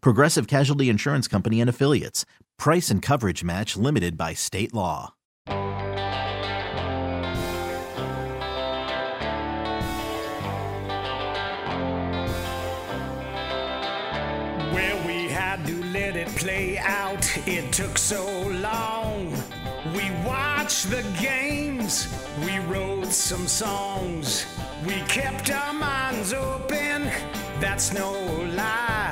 Progressive Casualty Insurance Company and Affiliates. Price and coverage match limited by state law. Well, we had to let it play out. It took so long. We watched the games. We wrote some songs. We kept our minds open. That's no lie.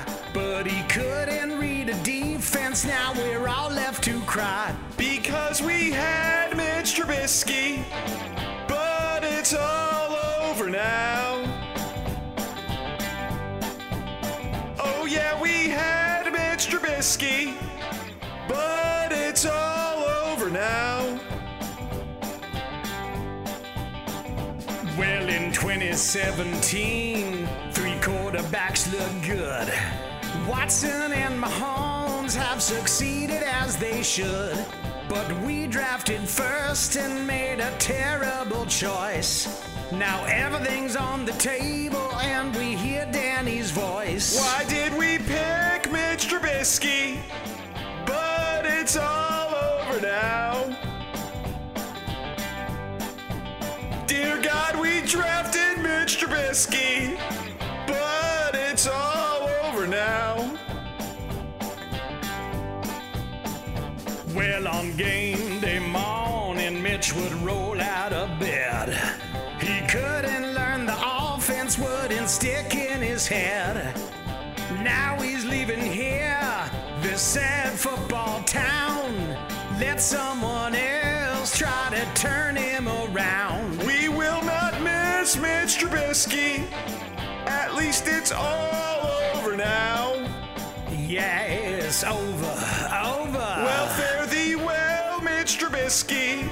But he couldn't read a defense. Now we're all left to cry. Because we had Mitch Trubisky, but it's all over now. Oh, yeah, we had Mitch Trubisky, but it's all over now. Well, in 2017, three quarterbacks look good. Watson and Mahomes have succeeded as they should. But we drafted first and made a terrible choice. Now everything's on the table and we hear Danny's voice. Why did we pick Mitch Trubisky? Well, on game day morning, Mitch would roll out of bed. He couldn't learn the offense, wouldn't stick in his head. Now he's leaving here, this sad football town. Let someone else try to turn him around. We will not miss Mitch Trubisky. At least it's all over now. Yeah, it's over, over. Well, fare thee well, Trubisky.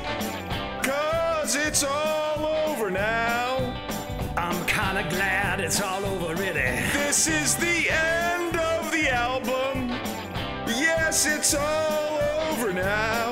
Cause it's all over now. I'm kinda glad it's all over, really. This is the end of the album. Yes, it's all over now.